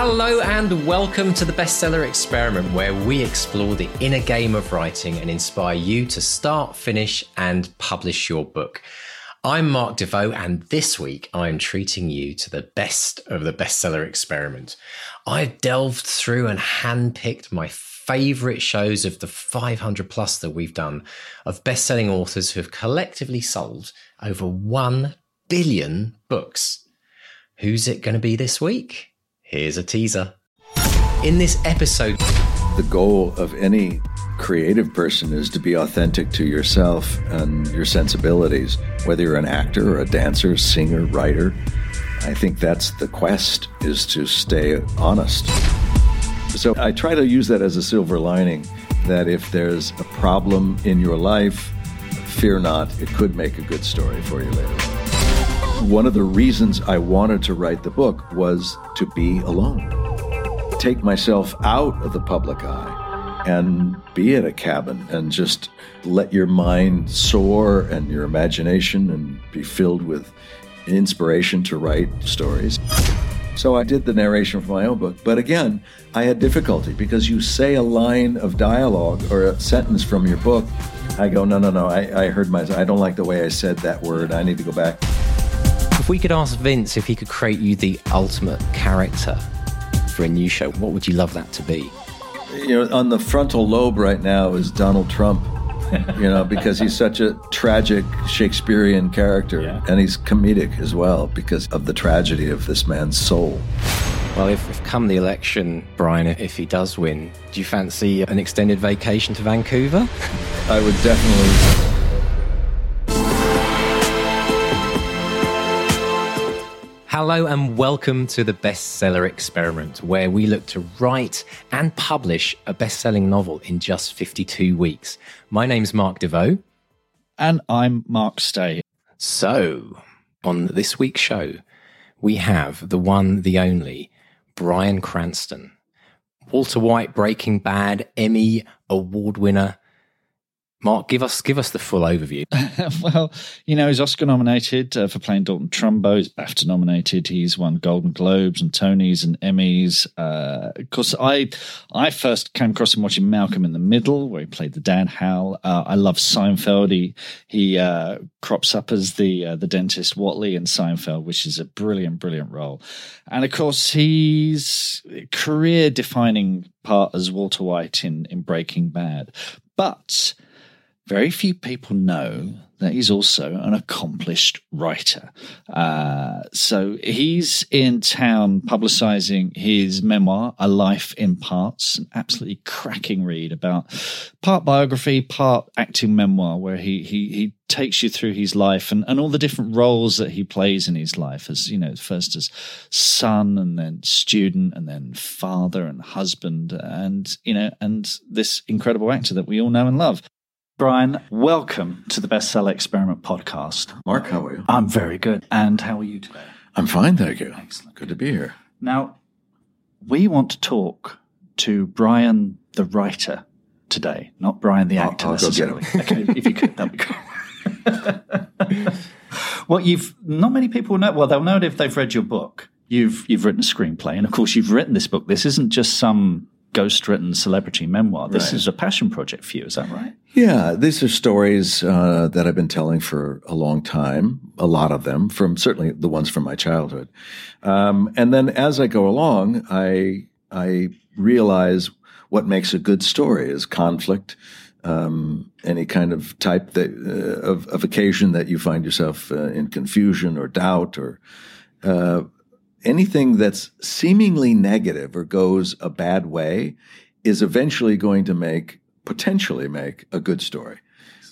Hello and welcome to the Bestseller Experiment, where we explore the inner game of writing and inspire you to start, finish, and publish your book. I'm Mark Desvaux, and this week I'm treating you to the best of the Bestseller Experiment. I've delved through and handpicked my favorite shows of the 500 plus that we've done of best-selling authors who have collectively sold over 1 billion books. Who's it going to be this week? Here's a teaser. In this episode, the goal of any creative person is to be authentic to yourself and your sensibilities, whether you're an actor or a dancer, singer, writer. I think that's the quest is to stay honest. So I try to use that as a silver lining that if there's a problem in your life, fear not, it could make a good story for you later. One of the reasons I wanted to write the book was to be alone, take myself out of the public eye and be in a cabin and just let your mind soar and your imagination and be filled with inspiration to write stories. So I did the narration for my own book. But again, I had difficulty because you say a line of dialogue or a sentence from your book. I go, no, no, no, I, I heard my, I don't like the way I said that word. I need to go back. If we could ask Vince if he could create you the ultimate character for a new show, what would you love that to be? You know, on the frontal lobe right now is Donald Trump. you know, because he's such a tragic Shakespearean character, yeah. and he's comedic as well because of the tragedy of this man's soul. Well, if, if, come the election, Bryan, if he does win, do you fancy an extended vacation to Vancouver? I would definitely Hello and welcome to the Bestseller Experiment, where we look to write and publish a best selling novel in just 52 weeks. My name's Mark Desvaux. And I'm Mark Stay. So, on this week's show, we have the one, the only, Bryan Cranston. Walter White, Breaking Bad, Emmy award winner, Mark, give us give us the full overview. well, you know, he's Oscar nominated uh, for playing Dalton Trumbo. He's BAFTA nominated. He's won Golden Globes and Tonys and Emmys. Uh, of course, I I first came across him watching Malcolm in the Middle, where he played the dad Hal. Uh, I love Seinfeld. He he uh, crops up as the uh, the dentist Whatley in Seinfeld, which is a brilliant, brilliant role. And of course, he's career defining part as Walter White in in Breaking Bad, but very few people know that he's also an accomplished writer. Uh, so he's in town publicizing his memoir, A Life in Parts, an absolutely cracking read about part biography, part acting memoir, where he he he takes you through his life and, and all the different roles that he plays in his life as you know first as son and then student and then father and husband and you know and this incredible actor that we all know and love Bryan, welcome to the Bestseller Experiment podcast. Mark, how are you? I'm very good. And how are you today? I'm fine, thank you. Excellent. Good to be here. Now, we want to talk to Bryan, the writer today, not Bryan, the actor I'll, I'll necessarily. okay, if you could, that'd be cool. well, you've not many people know. Well, they'll know it if they've read your book. You've you've written a screenplay, and of course, you've written this book. This isn't just some ghost-written celebrity memoir. This right. is a passion project for you. Is that right? Yeah, these are stories uh, that I've been telling for a long time. A lot of them from certainly the ones from my childhood, um, and then as I go along, I I realize what makes a good story is conflict. Um, any kind of type that, uh, of, of occasion that you find yourself uh, in confusion or doubt or uh, anything that's seemingly negative or goes a bad way is eventually going to make potentially make a good story.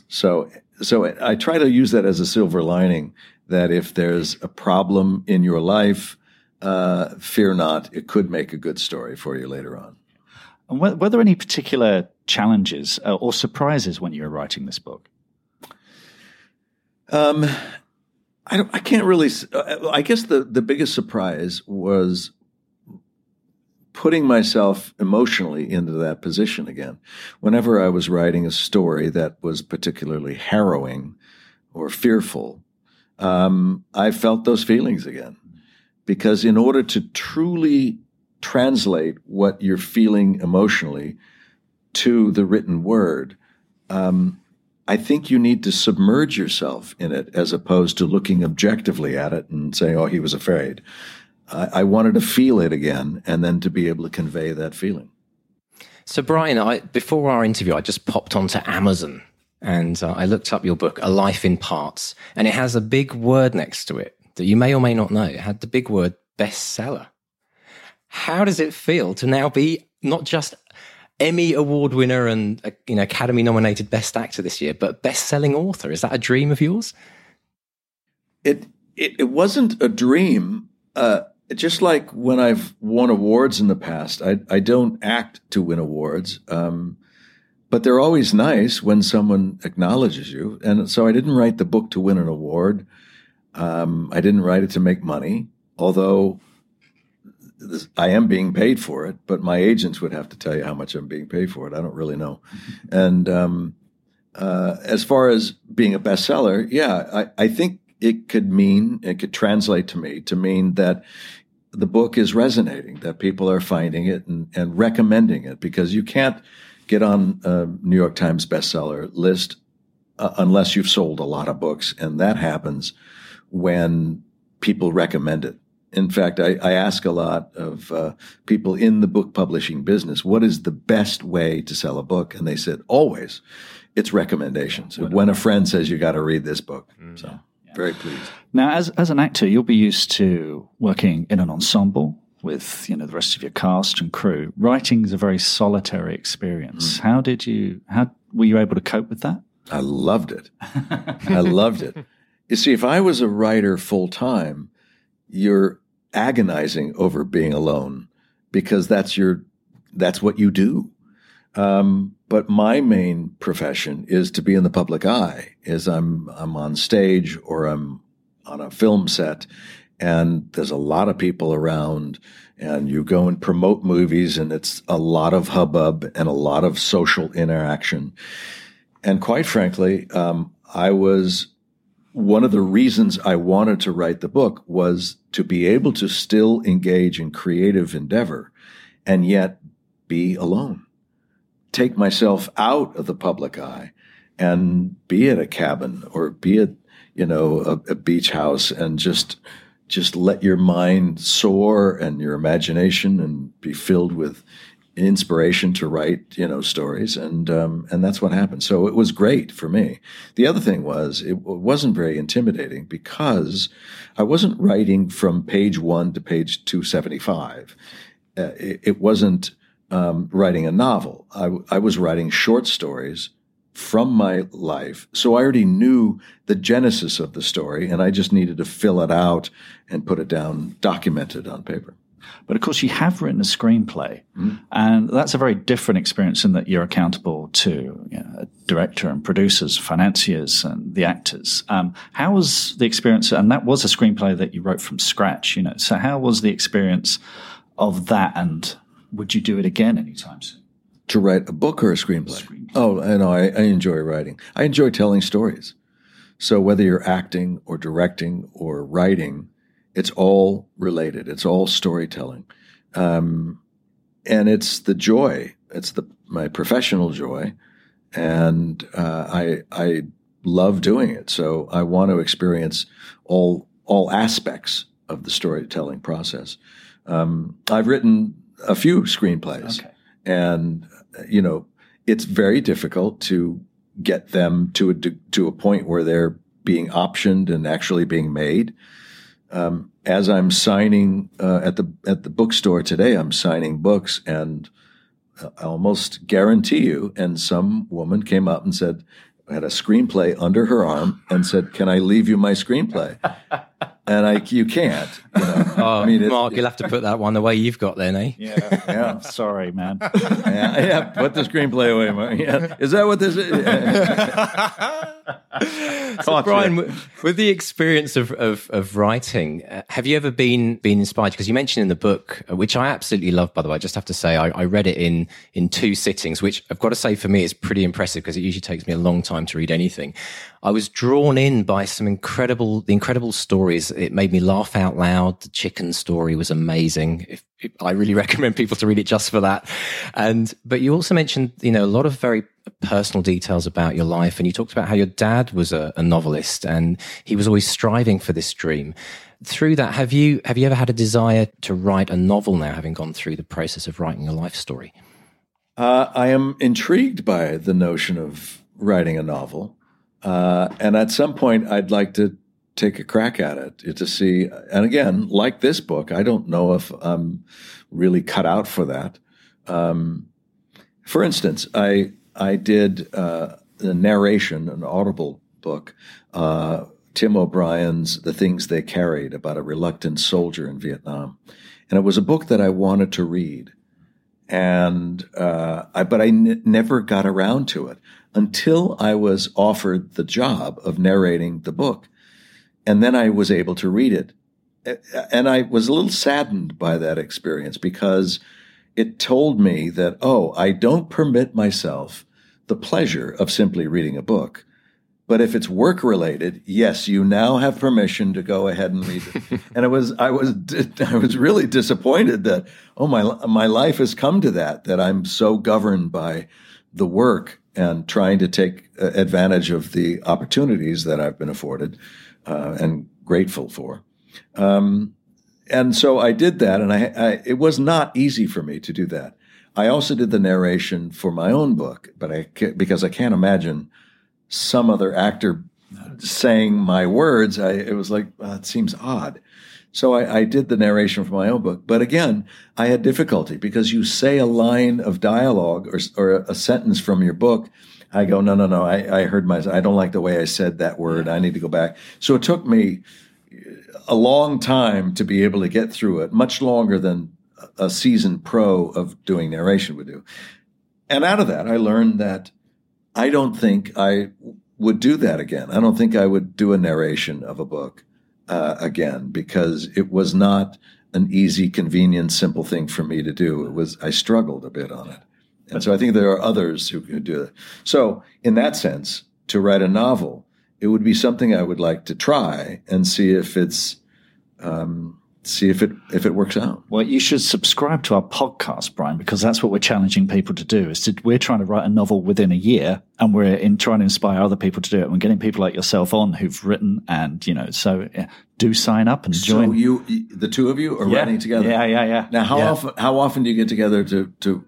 So so I try to use that as a silver lining that if there's a problem in your life, uh, fear not, it could make a good story for you later on. And were, were there any particular challenges uh, or surprises when you were writing this book? Um, I, I can't really. Uh, I guess the the biggest surprise was putting myself emotionally into that position again. Whenever I was writing a story that was particularly harrowing or fearful, um, I felt those feelings again. Because in order to truly translate what you're feeling emotionally to the written word, um, I think you need to submerge yourself in it as opposed to looking objectively at it and saying, oh, he was afraid. I, I wanted to feel it again and then to be able to convey that feeling. So, Bryan, I, before our interview, I just popped onto Amazon and uh, I looked up your book, A Life in Parts, and it has a big word next to it that you may or may not know. It had the big word bestseller. How does it feel to now be not just Emmy award winner and uh, you know Academy nominated best actor this year, but best selling author? Is that a dream of yours? It it, it wasn't a dream. Uh, just like when I've won awards in the past, I I don't act to win awards. Um, but they're always nice when someone acknowledges you. And so I didn't write the book to win an award. Um, I didn't write it to make money, although I am being paid for it, but my agents would have to tell you how much I'm being paid for it. I don't really know. and um, uh, as far as being a bestseller, yeah, I, I think it could mean, it could translate to me to mean that the book is resonating, that people are finding it and, and recommending it because you can't get on a New York Times bestseller list uh, unless you've sold a lot of books. And that happens when people recommend it. In fact, I, I ask a lot of uh, people in the book publishing business, what is the best way to sell a book? And they said, always, it's recommendations. When a friend says you got to read this book. Mm. So very pleased. Now, as, as an actor, you'll be used to working in an ensemble with you know the rest of your cast and crew. Writing is a very solitary experience. Mm. How did you? How were you able to cope with that? I loved it. I loved it. You see, if I was a writer full time, you're agonizing over being alone because that's your that's what you do. Um, but my main profession is to be in the public eye. Is I'm I'm on stage or I'm on a film set, and there's a lot of people around, and you go and promote movies, and it's a lot of hubbub and a lot of social interaction. And quite frankly, um, I was one of the reasons I wanted to write the book was to be able to still engage in creative endeavor and yet be alone. Take myself out of the public eye and be at a cabin or be at, you know, a, a beach house and just, just let your mind soar and your imagination and be filled with inspiration to write, you know, stories, and um, and that's what happened. So it was great for me. The other thing was it wasn't very intimidating because I wasn't writing from page one to page two seventy five. Uh, it, it, wasn't um, writing a novel. I, I was writing short stories from my life. So I already knew the genesis of the story, and I just needed to fill it out and put it down, documented on paper. But of course, you have written a screenplay, mm. and that's a very different experience in that you're accountable to you know, a director and producers, financiers, and the actors. Um, how was the experience? And that was a screenplay that you wrote from scratch, you know. So how was the experience of that? And would you do it again anytime soon? To write a book or a screenplay? Screenplay. Oh, I know. I, I enjoy writing. I enjoy telling stories. So whether you're acting or directing or writing, it's all related. It's all storytelling, um, and it's the joy. It's the my professional joy, and uh, I I love doing it. So I want to experience all all aspects of the storytelling process. Um, I've written a few screenplays, okay. and you know it's very difficult to get them to a to a point where they're being optioned and actually being made um, as I'm signing uh, at the at the bookstore today, I'm signing books, and I almost guarantee you. And some woman came up and said, had a screenplay under her arm and said, "Can I leave you my screenplay?" and I, you can't. You know? Oh, I mean, Mark, you'll have to put that one the way you've got then, eh? Yeah, yeah. Sorry, man. yeah, yeah, put the screenplay away, Mark. Yeah. Is that what this is? so, Bryan, with the experience of of, of writing, uh, have you ever been been inspired? Because you mentioned in the book, uh, which I absolutely love, by the way. I just have to say, I, I read it in in two sittings, which I've got to say for me is pretty impressive because it usually takes me a long time to read anything. I was drawn in by some incredible, the incredible stories. It made me laugh out loud. The chicken story was amazing. If, if, I really recommend people to read it just for that. And, but you also mentioned, you know, a lot of very personal details about your life. And you talked about how your dad was a, a novelist and he was always striving for this dream. Through that, have you, have you ever had a desire to write a novel now, having gone through the process of writing a life story? Uh, I am intrigued by the notion of writing a novel. Uh, and at some point, I'd like to take a crack at it to see. And again, like this book, I don't know if I'm really cut out for that. Um, for instance, I I did uh, a narration, an audible book, uh, Tim O'Brien's "The Things They Carried" about a reluctant soldier in Vietnam, and it was a book that I wanted to read and uh, I, but I n- never got around to it until I was offered the job of narrating the book, and then I was able to read it, and I was a little saddened by that experience because it told me that oh, I don't permit myself the pleasure of simply reading a book. But if it's work related, yes, you now have permission to go ahead and read it. and it was, I was, I was really disappointed that, oh, my, my life has come to that, that I'm so governed by the work and trying to take uh, advantage of the opportunities that I've been afforded uh, and grateful for. Um, and so I did that, and I, I, it was not easy for me to do that. I also did the narration for my own book, but I because I can't imagine some other actor saying my words, I, it was like, it seems odd. So I, I, did the narration for my own book. But again, I had difficulty because you say a line of dialogue or, or a sentence from your book. I go, no, no, no. I, I heard my, I don't like the way I said that word. I need to go back. So it took me a long time to be able to get through it, much longer than a seasoned pro of doing narration would do. And out of that, I learned that I don't think I would do that again. I don't think I would do a narration of a book uh, again because it was not an easy, convenient, simple thing for me to do. It was I struggled a bit on it, and so I think there are others who could do it. So, in that sense, to write a novel, it would be something I would like to try and see if it's um, see if it if it works out. Well, you should subscribe to our podcast, Bryan, because that's what we're challenging people to do. Is to, we're trying to write a novel within a year, and we're in trying to inspire other people to do it. We're getting people like yourself on who've written, and you know, so yeah, do sign up and join. So you, the two of you, are yeah. writing together. Yeah, yeah, yeah. Now, how yeah. often how often do you get together to to?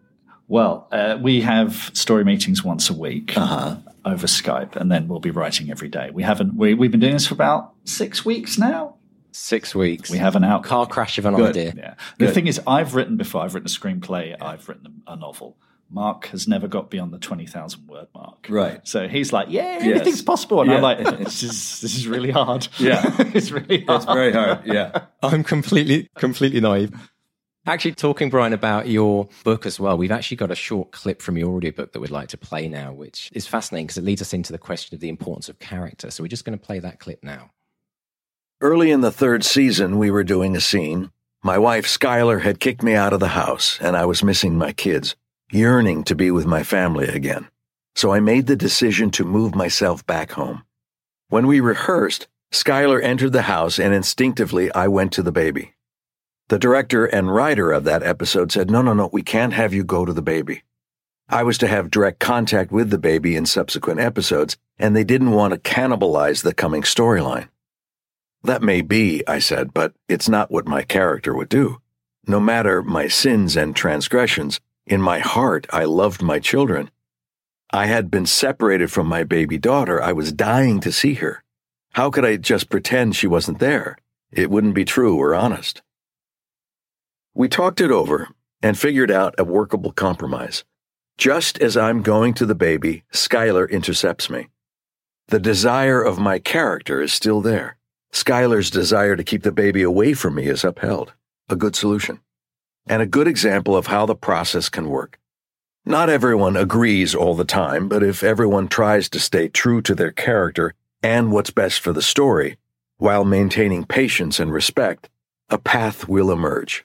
Well, uh, we have story meetings once a week. Uh-huh. Over Skype, and then we'll be writing every day. We haven't. We, we've been doing this for about six weeks now. Six weeks. We have an out car crash of an Good. idea. Yeah. The thing is, I've written before. I've written a screenplay. I've written a novel. Mark has never got beyond the twenty thousand word mark. Right. So he's like, "Yeah, anything's yes. possible," and yeah. I'm like, "This is this is really hard. Yeah, it's really hard. It's very hard. Yeah, I'm completely completely naive." Actually, talking, Bryan, about your book as well, we've actually got a short clip from your audiobook that we'd like to play now, which is fascinating because it leads us into the question of the importance of character. So we're just going to play that clip now. Early in the third season, we were doing a scene. My wife, Skyler, had kicked me out of the house, and I was missing my kids, yearning to be with my family again. So I made the decision to move myself back home. When we rehearsed, Skyler entered the house, and instinctively I went to the baby. The director and writer of that episode said, No, no, no, we can't have you go to the baby. I was to have direct contact with the baby in subsequent episodes, and they didn't want to cannibalize the coming storyline. That may be, I said, but it's not what my character would do. No matter my sins and transgressions, in my heart I loved my children. I had been separated from my baby daughter. I was dying to see her. How could I just pretend she wasn't there? It wouldn't be true or honest. We talked it over and figured out a workable compromise. Just as I'm going to the baby, Skyler intercepts me. The desire of my character is still there. Skyler's desire to keep the baby away from me is upheld. A good solution. And a good example of how the process can work. Not everyone agrees all the time, but if everyone tries to stay true to their character and what's best for the story, while maintaining patience and respect, a path will emerge.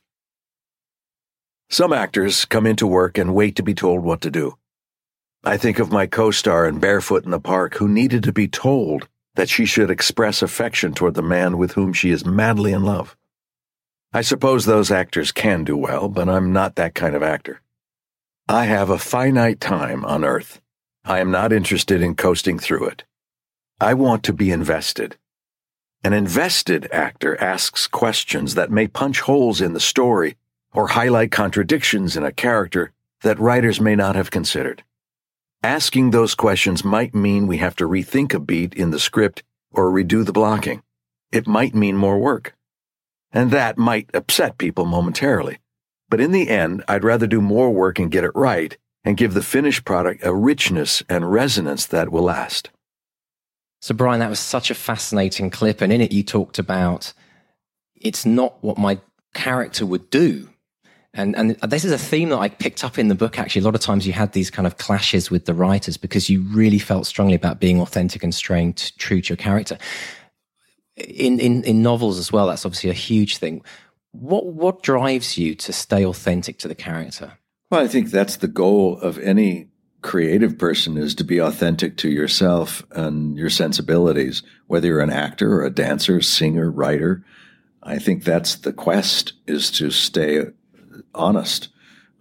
Some actors come into work and wait to be told what to do. I think of my co-star in Barefoot in the Park who needed to be told that she should express affection toward the man with whom she is madly in love. I suppose those actors can do well, but I'm not that kind of actor. I have a finite time on Earth. I am not interested in coasting through it. I want to be invested. An invested actor asks questions that may punch holes in the story or highlight contradictions in a character that writers may not have considered. Asking those questions might mean we have to rethink a beat in the script or redo the blocking. It might mean more work. And that might upset people momentarily. But in the end, I'd rather do more work and get it right and give the finished product a richness and resonance that will last. So, Bryan, that was such a fascinating clip. And in it, you talked about it's not what my character would do. And, and this is a theme that I picked up in the book. Actually, a lot of times you had these kind of clashes with the writers because you really felt strongly about being authentic and staying t- true to your character. In, in, in novels as well, that's obviously a huge thing. What, what drives you to stay authentic to the character? Well, I think that's the goal of any creative person is to be authentic to yourself and your sensibilities, whether you're an actor or a dancer, singer, writer. I think that's the quest is to stay honest.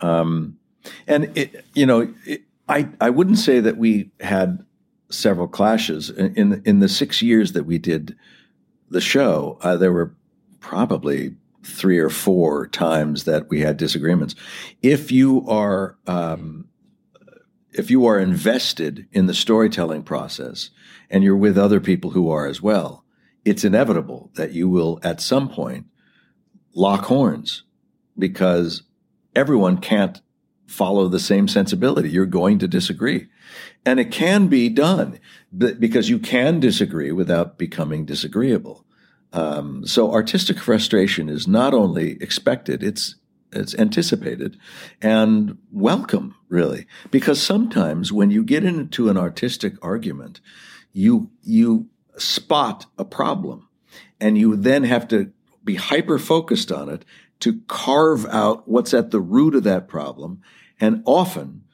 Um, and it, you know, it, I I wouldn't say that we had several clashes in in, the six years that we did the show. Uh, there were probably three or four times that we had disagreements. If you are um, if you are invested in the storytelling process and you're with other people who are as well, it's inevitable that you will at some point lock horns because everyone can't follow the same sensibility. You're going to disagree. And it can be done because you can disagree without becoming disagreeable. Um, so artistic frustration is not only expected, it's it's anticipated and welcome, really, because sometimes when you get into an artistic argument, you you spot a problem, and you then have to be hyper focused on it to carve out what's at the root of that problem. And often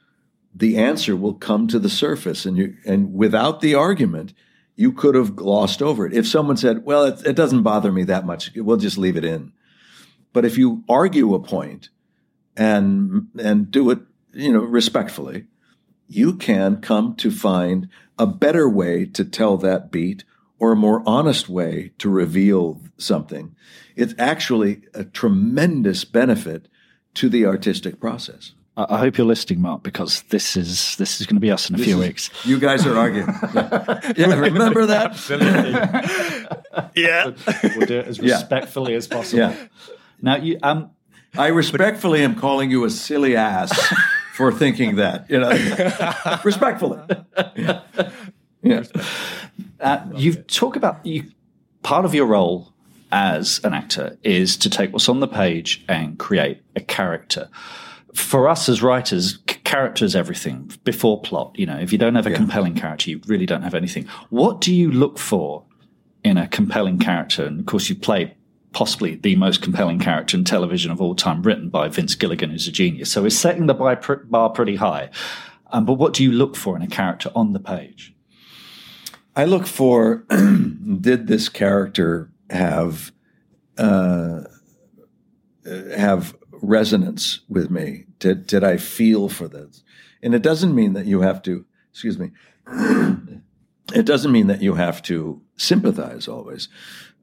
the answer will come to the surface and you, and without the argument, you could have glossed over it. If someone said, well, it, it doesn't bother me that much, we'll just leave it in. But if you argue a point and, and do it, you know, respectfully, you can come to find a better way to tell that beat or a more honest way to reveal something, it's actually a tremendous benefit to the artistic process. I hope you're listening, Mark, because this is this is going to be us in a this few is, weeks. You guys are arguing. yeah. yeah, remember that? yeah, we'll do it as respectfully yeah. as possible. Yeah. Now, you, um, I respectfully am calling you a silly ass for thinking that. You know, respectfully. Yeah. yeah. Uh, you talk about you. Part of your role as an actor is to take what's on the page and create a character. For us as writers, character is everything before plot. You know, if you don't have a yeah. compelling character, you really don't have anything. What do you look for in a compelling character? And of course, you play possibly the most compelling character in television of all time, written by Vince Gilligan, who's a genius. So it's setting the bar pretty high. Um, but what do you look for in a character on the page? I look for did this character have uh, have resonance with me? Did did I feel for this? And it doesn't mean that you have to. Excuse me. it doesn't mean that you have to sympathize always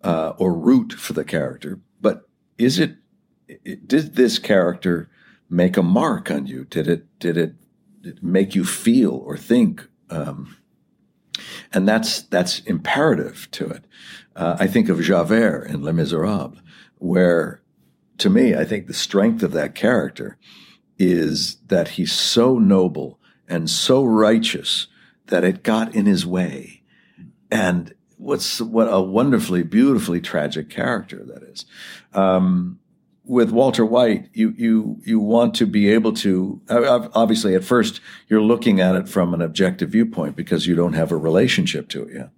uh, or root for the character. But is it, it? Did this character make a mark on you? Did it? Did it, make you feel or think? Um, and that's that's imperative to it. Uh, I think of Javert in Les Miserables, where, to me, I think the strength of that character is that he's so noble and so righteous that it got in his way, and what's what a wonderfully, beautifully tragic character that is. Um, with Walter White, you you you want to be able to obviously at first you're looking at it from an objective viewpoint because you don't have a relationship to it yet.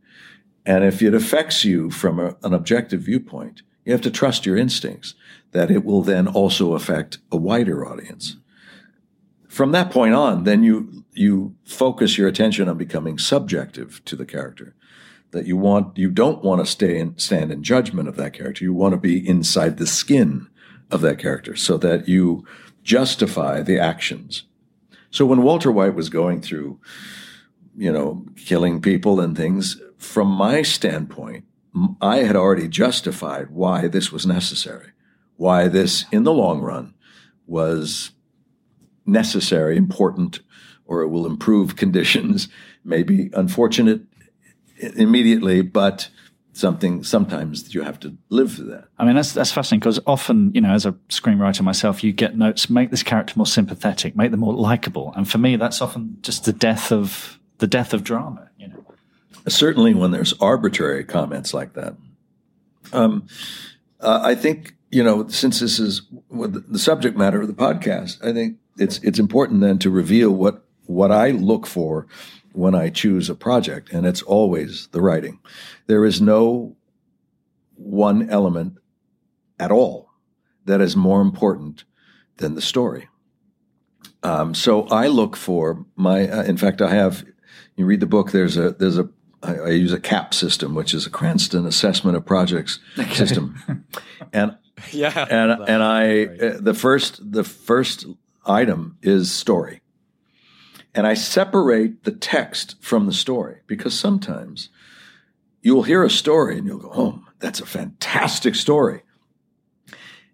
And if it affects you from a, an objective viewpoint, you have to trust your instincts that it will then also affect a wider audience. from that point on, then you you focus your attention on becoming subjective to the character. That you want you don't want to stay in, stand in judgment of that character. You want to be inside the skin of that character, so that you justify the actions. So when Walter White was going through, you know, killing people and things, from my standpoint, I had already justified why this was necessary, why this, in the long run, was necessary, important, or it will improve conditions. Maybe unfortunate immediately, but something sometimes you have to live through that. I mean, that's that's fascinating because often, you know, as a screenwriter myself, you get notes make this character more sympathetic, make them more likable, and for me, that's often just the death of the death of drama. You know, certainly when there's arbitrary comments like that. Um, uh, I think you know, since this is the subject matter of the podcast, I think it's it's important then to reveal what what I look for when I choose a project, and it's always the writing. There is no one element at all that is more important than the story. Um, so I look for my. Uh, in fact, I have. You read the book. There's a there's a. I, I use a CAP system, which is a Cranston Assessment of Projects okay. system, and yeah, and and I uh, the first the first item is story. And I separate the text from the story because sometimes you'll hear a story and you'll go, oh, that's a fantastic story.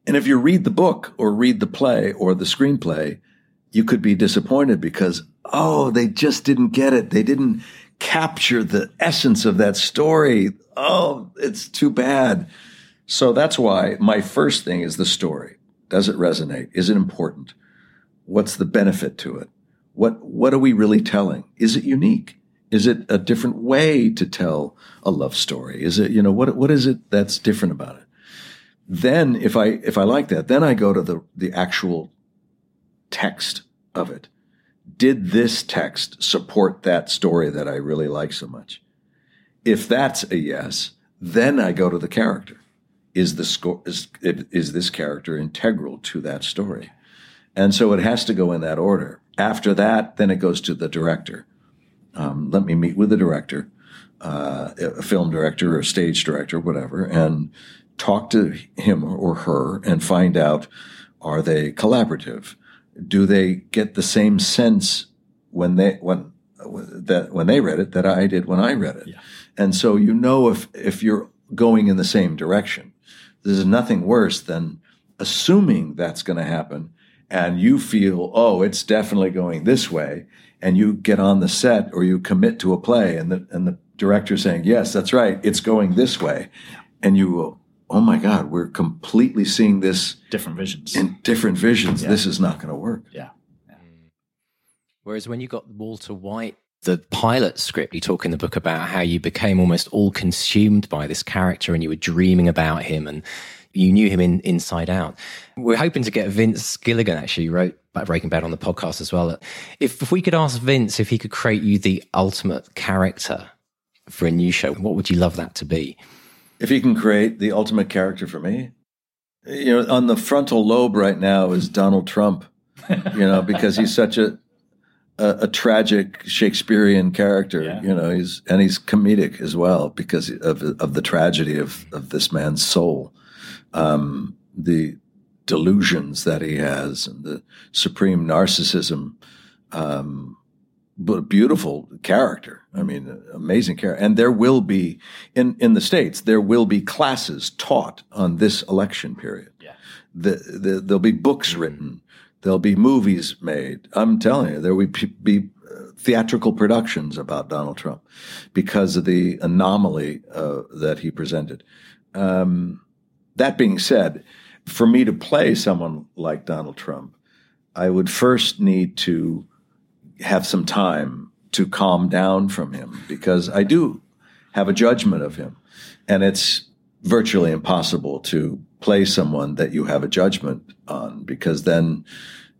And if you read the book or read the play or the screenplay, you could be disappointed because, oh, they just didn't get it. They didn't capture the essence of that story. Oh, it's too bad. So that's why my first thing is the story. Does it resonate? Is it important? What's the benefit to it? What, what are we really telling? Is it unique? Is it a different way to tell a love story? Is it, you know, what, what is it that's different about it? Then if I, if I like that, then I go to the, the actual text of it. Did this text support that story that I really like so much? If that's a yes, then I go to the character. Is the score, is, is this character integral to that story? And so it has to go in that order. After that, then it goes to the director. Um, let me meet with the director, uh, a film director or a stage director, whatever, and talk to him or her and find out are they collaborative? Do they get the same sense when they when that when they read it that I did when I read it? Yeah. And so you know if if you're going in the same direction. There's nothing worse than assuming that's going to happen and you feel, oh, it's definitely going this way, and you get on the set or you commit to a play, and the and the director saying, yes, that's right, it's going this way, and you will, oh my God, we're completely seeing this different visions in different visions. Yeah. This is not going to work. Yeah. yeah. Whereas when you got Walter White the pilot script, you talk in the book about how you became almost all consumed by this character and you were dreaming about him and you knew him in, inside out. We're hoping to get Vince Gilligan, actually, wrote about Breaking Bad on the podcast as well. If, if we could ask Vince if he could create you the ultimate character for a new show, what would you love that to be? If he can create the ultimate character for me, you know, on the frontal lobe right now is Donald Trump, you know, because he's such a, a, a tragic Shakespearean character, yeah. you know, he's, and he's comedic as well because of, of the tragedy of, of this man's soul um, the delusions that he has and the supreme narcissism. Um, but beautiful character. I mean, amazing character. And there will be in in the states there will be classes taught on this election period. Yeah. The, the, there'll be books written. There'll be movies made. I'm telling you, there will be uh, theatrical productions about Donald Trump because of the anomaly uh, that he presented. Um, that being said, for me to play someone like Donald Trump, I would first need to have some time to calm down from him because I do have a judgment of him. And it's virtually impossible to play someone that you have a judgment on because then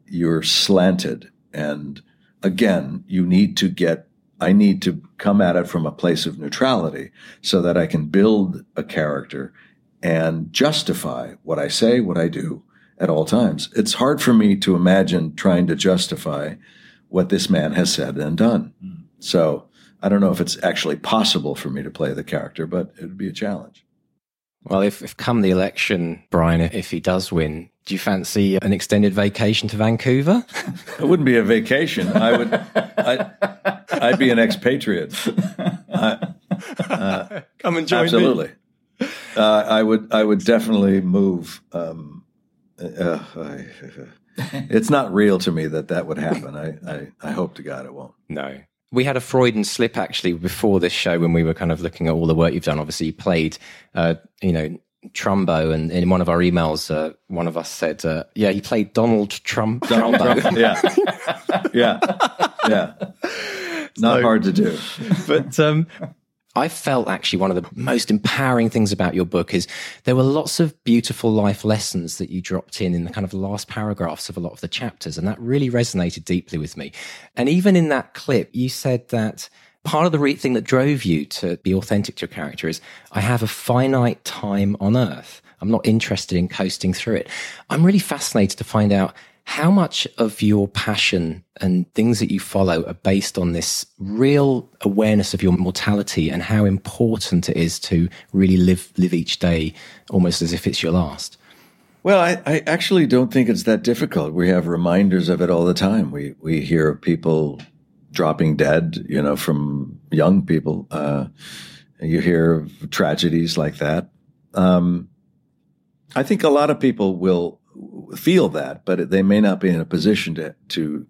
you're slanted. And again, you need to get, I need to come at it from a place of neutrality so that I can build a character and justify what I say, what I do, at all times. It's hard for me to imagine trying to justify what this man has said and done. Mm. So I don't know if it's actually possible for me to play the character, but it would be a challenge. Well, if, if come the election, Bryan, if he does win, do you fancy an extended vacation to Vancouver? it wouldn't be a vacation. I would. I'd, I'd be an expatriate. I, uh, Come and join me. absolutely. me. Uh, I would. I would definitely move. Um, uh, I, it's not real to me that that would happen. I, I, I hope to God it won't. No, we had a Freudian slip actually before this show when we were kind of looking at all the work you've done. Obviously, you played, uh, you know, Trumbo, and in one of our emails, uh, one of us said, uh, "Yeah, he played Donald Trump." Trumbo. Trump. yeah, yeah, yeah. Not so, hard to do, but um, I felt actually one of the most empowering things about your book is there were lots of beautiful life lessons that you dropped in in the kind of last paragraphs of a lot of the chapters. And that really resonated deeply with me. And even in that clip, you said that part of the re- thing that drove you to be authentic to your character is I have a finite time on earth. I'm not interested in coasting through it. I'm really fascinated to find out how much of your passion and things that you follow are based on this real awareness of your mortality and how important it is to really live live each day almost as if it's your last? Well, I, I actually don't think it's that difficult. We have reminders of it all the time. We we hear of people dropping dead, you know, from young people. Uh, you hear tragedies like that. Um, I think a lot of people will feel that, but they may not be in a position to to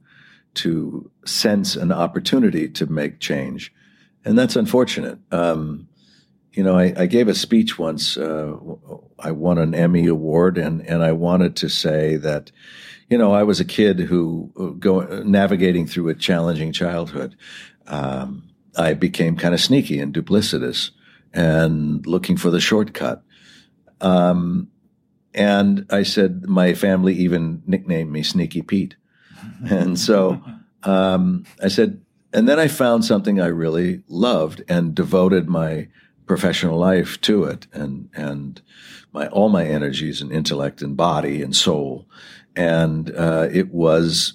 to sense an opportunity to make change, and that's unfortunate. Um, you know, I, I, gave a speech once. Uh, I won an Emmy award, and and I wanted to say that, you know, I was a kid who uh, go navigating through a challenging childhood. Um, I became kind of sneaky and duplicitous, and looking for the shortcut. Um, and I said, my family even nicknamed me Sneaky Pete. and so um, I said, and then I found something I really loved and devoted my professional life to it and, and my, all my energies and intellect and body and soul. And uh, it was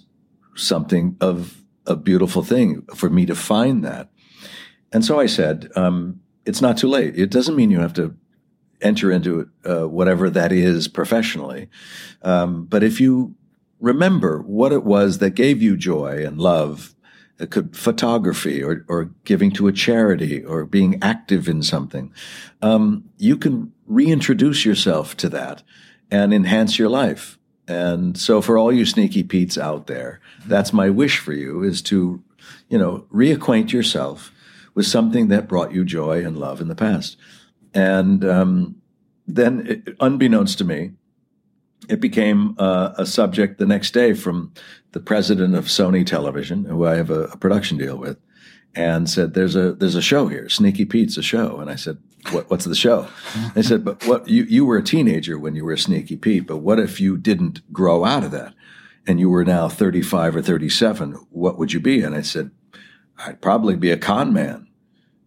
something of a beautiful thing for me to find that. And so I said, um, it's not too late. It doesn't mean you have to enter into uh, whatever that is professionally. Um, but if you remember what it was that gave you joy and love, it could photography or, or giving to a charity or being active in something, um, you can reintroduce yourself to that and enhance your life. And so for all you sneaky Pete's out there, that's my wish for you is to, you know, reacquaint yourself with something that brought you joy and love in the past. And um, then, it, unbeknownst to me, it became uh, a subject the next day from the president of Sony Television, who I have a, a, production deal with, and said, "There's a there's a show here, Sneaky Pete's a show." And I said, what, "What's the show?" they said, "But what you you were a teenager when you were Sneaky Pete, but what if you didn't grow out of that, and you were now 35 or 37? What would you be?" And I said, "I'd probably be a con man."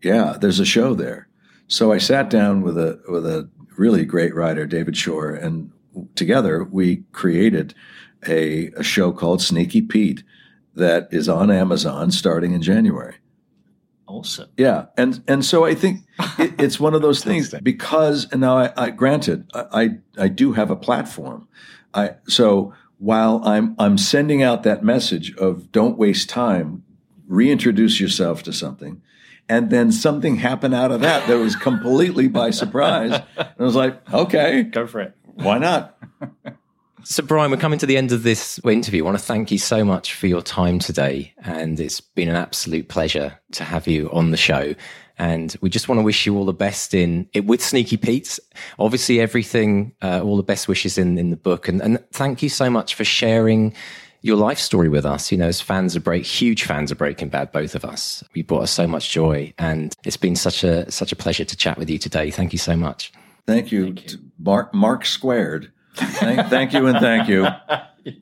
Yeah, there's a show there. So I sat down with a with a really great writer, David Shore, and together we created a, a show called Sneaky Pete that is on Amazon starting in January. Awesome. Yeah, and and so I think it, it's one of those things because and now I, I granted I, I do have a platform. I so while I'm I'm sending out that message of don't waste time, reintroduce yourself to something and then something happened out of that that was completely by surprise. And I was like, okay, go for it. Why not? So, Bryan, we're coming to the end of this interview. I want to thank you so much for your time today. And it's been an absolute pleasure to have you on the show. And we just want to wish you all the best in it with Sneaky Pete's. Obviously, everything, uh, all the best wishes in, in the book. And, and thank you so much for sharing your life story with us. You know, as fans of Break, huge fans of Breaking Bad, both of us. You brought us so much joy, and it's been such a such a pleasure to chat with you today. Thank you so much. Thank you, thank you. Mark. Mark squared. Thank, thank you and thank you.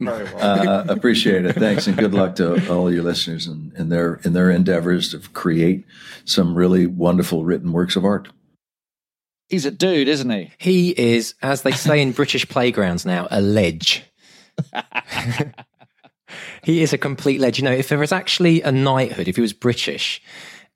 Uh, appreciate it. Thanks and good luck to all your listeners in, in their in their endeavors to create some really wonderful written works of art. He's a dude, isn't he? He is, as they say in British playgrounds now, a ledge. he is a complete legend. You know, if there was actually a knighthood, if he was British,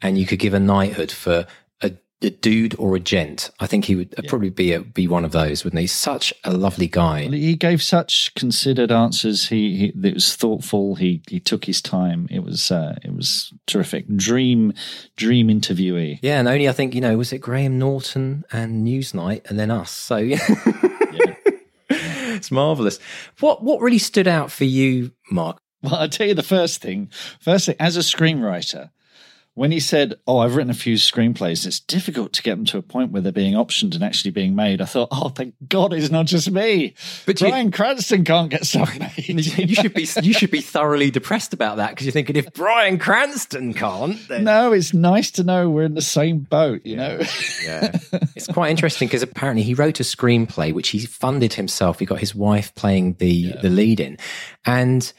and you could give a knighthood for a, a dude or a gent, I think he would yeah. probably be a, be one of those, wouldn't he? Such a lovely guy. Well, he gave such considered answers. He, he it was thoughtful. He he took his time. It was uh, it was terrific. Dream dream interviewee. Yeah, and only I think you know was it Graham Norton and Newsnight, and then us. So yeah. it's marvelous. What what really stood out for you, Mark? Well, I'll tell you the first thing. First thing, as a screenwriter, when he said, "Oh, I've written a few screenplays. It's difficult to get them to a point where they're being optioned and actually being made," I thought, "Oh, thank God, it's not just me." But Bryan you, Cranston can't get stuff made. you should be you should be thoroughly depressed about that because you're thinking if Bryan Cranston can't, then... no, it's nice to know we're in the same boat. You yeah. know, yeah, it's quite interesting because apparently he wrote a screenplay which he funded himself. He got his wife playing the yeah. the lead in, and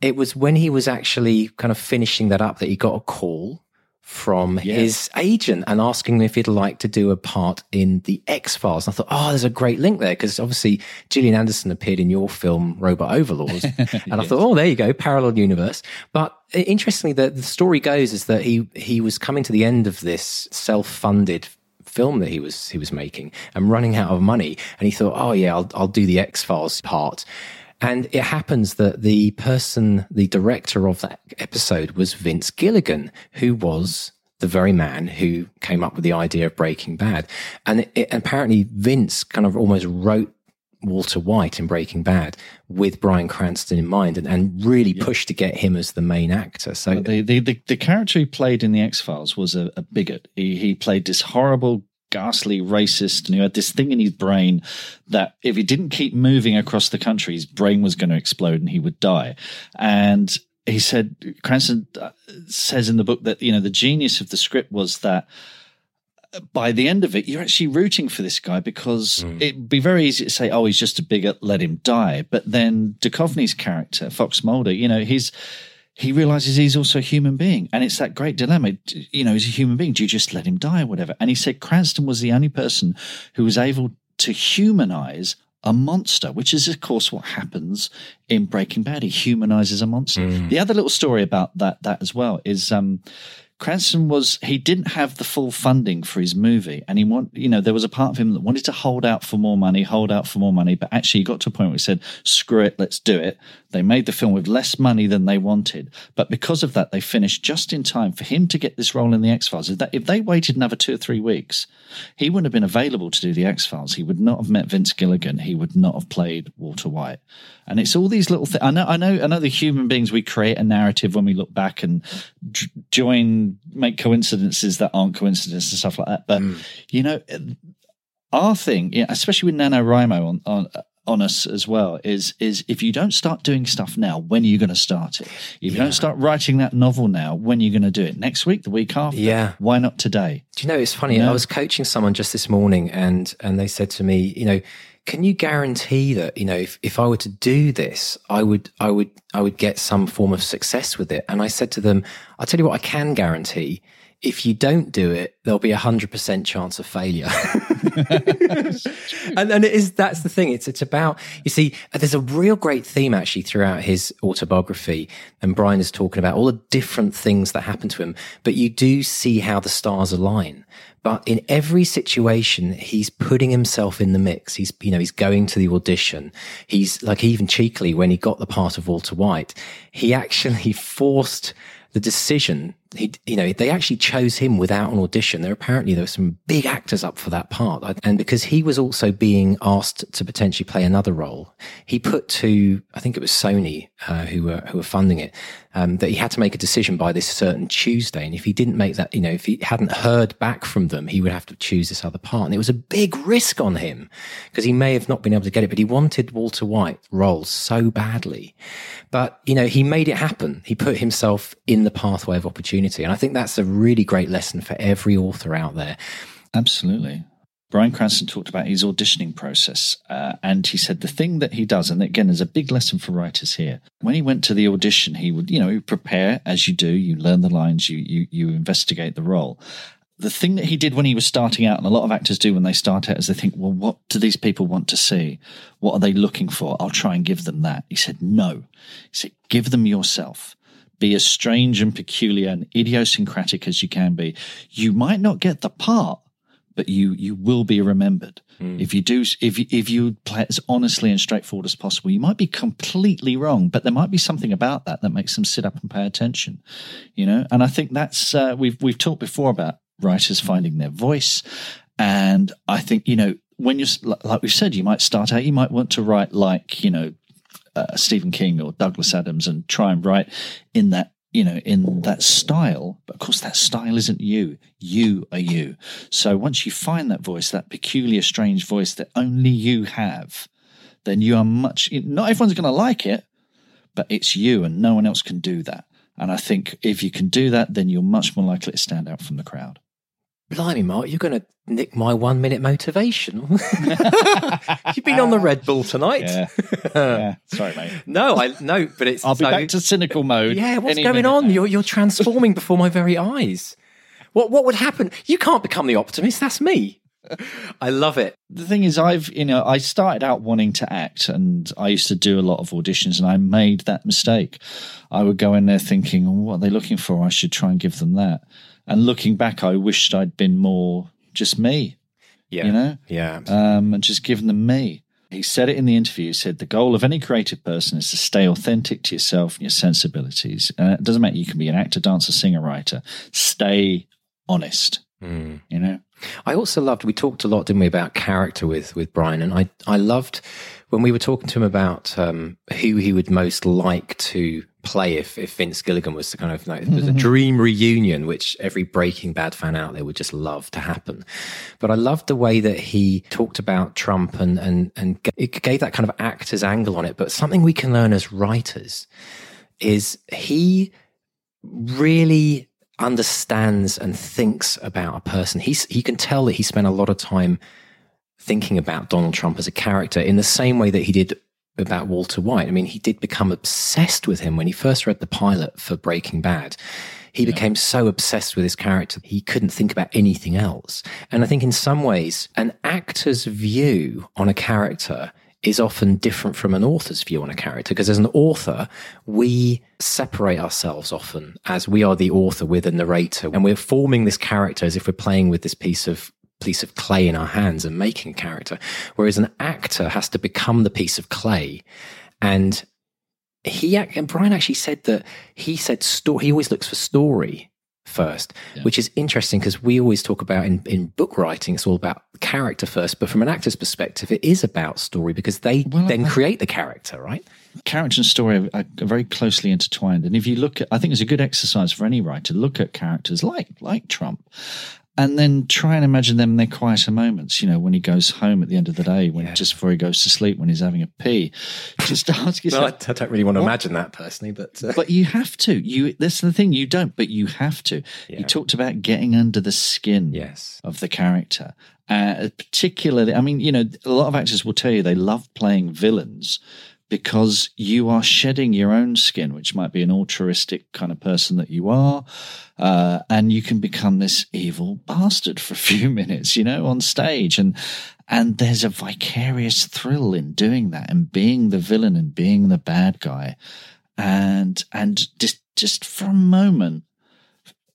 it was when he was actually kind of finishing that up that he got a call from yes. his agent and asking him if he'd like to do a part in the X Files. I thought, oh, there's a great link there because obviously Gillian Anderson appeared in your film Robot Overlords, and yes. I thought, oh, there you go, parallel universe. But interestingly, the, the story goes is that he he was coming to the end of this self-funded film that he was he was making and running out of money, and he thought, oh yeah, I'll I'll do the X Files part. And it happens that the person, the director of that episode was Vince Gilligan, who was the very man who came up with the idea of Breaking Bad. And it, it, apparently Vince kind of almost wrote Walter White in Breaking Bad with Bryan Cranston in mind and, and really yeah. pushed to get him as the main actor. So the, the, the, the character he played in the X Files was a, a bigot. He, he played this horrible ghastly racist and he had this thing in his brain that if he didn't keep moving across the country, his brain was going to explode and he would die. And he said, Cranston uh, says in the book that, you know, the genius of the script was that by the end of it, you're actually rooting for this guy because mm. it'd be very easy to say, oh, he's just a bigot, let him die. But then Duchovny's character, Fox Mulder, you know, he's he realizes he's also a human being. And it's that great dilemma. You know, he's a human being. Do you just let him die or whatever? And he said Cranston was the only person who was able to humanize a monster, which is, of course, what happens in Breaking Bad. He humanizes a monster. Mm. The other little story about that, that as well is, um, Cranston was he didn't have the full funding for his movie, and he want you know there was a part of him that wanted to hold out for more money, hold out for more money, but actually he got to a point where he said, "Screw it, let's do it." They made the film with less money than they wanted, but because of that, they finished just in time for him to get this role in the X Files. If, if they waited another two or three weeks, he wouldn't have been available to do the X Files. He would not have met Vince Gilligan. He would not have played Walter White. And it's all these little things. I know, I know, I know. The human beings we create a narrative when we look back and join, make coincidences that aren't coincidences and stuff like that. But mm. you know, our thing, especially with NaNoWriMo on, on on us as well is is if you don't start doing stuff now, when are you going to start it? If yeah. you don't start writing that novel now, when are you going to do it? Next week, the week after? Yeah. Why not today? Do you know it's funny? I was coaching someone just this morning, and and they said to me, you know, can you guarantee that you know if, if I were to do this, I would I would I would get some form of success with it? And I said to them, I'll tell you what I can guarantee if you don't do it, there'll be a hundred percent chance of failure. and, and it is that's the thing. It's it's about you see. There's a real great theme actually throughout his autobiography, and Bryan is talking about all the different things that happen to him. But you do see how the stars align. But in every situation, he's putting himself in the mix. He's, you know, he's going to the audition. He's like even cheekily when he got the part of Walter White, he actually forced the decision he, you know, they actually chose him without an audition. There apparently there were some big actors up for that part, and because he was also being asked to potentially play another role, he put to I think it was Sony uh, who were who were funding it um, that he had to make a decision by this certain Tuesday, and if he didn't make that, you know, if he hadn't heard back from them, he would have to choose this other part, and it was a big risk on him because he may have not been able to get it, but he wanted Walter White role so badly, but you know, he made it happen. He put himself in the pathway of opportunity community. And I think that's a really great lesson for every author out there. Absolutely. Bryan Cranston talked about his auditioning process, uh, and he said the thing that he does, and again, there's a big lesson for writers here. When he went to the audition, he would, you know, prepare as you do. You learn the lines, you you you investigate the role, the thing that he did when he was starting out, and a lot of actors do when they start out, is they think, well, what do these people want to see? What are they looking for? I'll try and give them that. He said, no. He said, give them yourself. Be as strange and peculiar and idiosyncratic as you can be. You might not get the part, but you you will be remembered mm. if you do if you, if you play it as honestly and straightforward as possible. You might be completely wrong, but there might be something about that that makes them sit up and pay attention. You know, and I think that's uh, we've we've talked before about writers finding their voice, and I think you know when you're like we've said, you might start out, you might want to write like you know uh, Stephen King or Douglas Adams and try and write in that you know, in that style. But of course, that style isn't you. You are you. So once you find that voice, that peculiar, strange voice that only you have, then you are much, not everyone's going to like it, but it's you and no one else can do that. And I think if you can do that, then you're much more likely to stand out from the crowd. Blimey, Mark, you're going to nick my one minute motivation. You've been on the uh, Red Bull tonight. Yeah. yeah. Sorry, mate. No, I no, but it's. I'll be back to cynical mode. Yeah, what's going on? You're you're transforming before my very eyes. What what would happen? You can't become the optimist. That's me. I love it. The thing is, I've you know I started out wanting to act, and I used to do a lot of auditions, and I made that mistake. I would go in there thinking, oh, "What are they looking for? I should try and give them that." And looking back, I wished I'd been more just me. Yeah. You know? Yeah. Um, and just given them me. He said it in the interview. He said, The goal of any creative person is to stay authentic to yourself and your sensibilities. And it doesn't matter, you can be an actor, dancer, singer, writer. Stay honest. Mm. You know? I also loved, we talked a lot, didn't we, about character with, with Bryan. And I, I loved when we were talking to him about um, who he would most like to play if, if Vince Gilligan was to kind of like it was a dream reunion, which every Breaking Bad fan out there would just love to happen. But I loved the way that he talked about Trump and and and it gave that kind of actor's angle on it. But something we can learn as writers is he really understands and thinks about a person. He's he can tell that he spent a lot of time thinking about Donald Trump as a character in the same way that he did about Walter White. I mean, he did become obsessed with him when he first read the pilot for Breaking Bad. He yeah. became so obsessed with his character, he couldn't think about anything else. And I think in some ways, an actor's view on a character is often different from an author's view on a character because as an author, we separate ourselves often as we are the author, we're the narrator, and we're forming this character as if we're playing with this piece of piece of clay in our hands and making a character. Whereas an actor has to become the piece of clay. And he, and Bryan actually said that he said story, he always looks for story first, yeah. which is interesting because we always talk about in, in book writing, it's all about character first. But from an actor's perspective, it is about story because they well, then I, create the character, right? Character and story are, are very closely intertwined. And if you look at, I think it's a good exercise for any writer, look at characters like, like Trump and then try and imagine them in their quieter moments. You know, when he goes home at the end of the day, when yeah. just before he goes to sleep, when he's having a pee. Just ask yourself. well, I, don't really want to what? imagine that personally, but uh... but you have to. You that's the thing. You don't, but you have to. Yeah. You talked about getting under the skin yes. of the character. Uh, particularly, I mean, you know, a lot of actors will tell you they love playing villains because you are shedding your own skin, which might be an altruistic kind of person that you are. Uh, and you can become this evil bastard for a few minutes, you know, on stage. And, and there's a vicarious thrill in doing that and being the villain and being the bad guy. And, and just, just for a moment,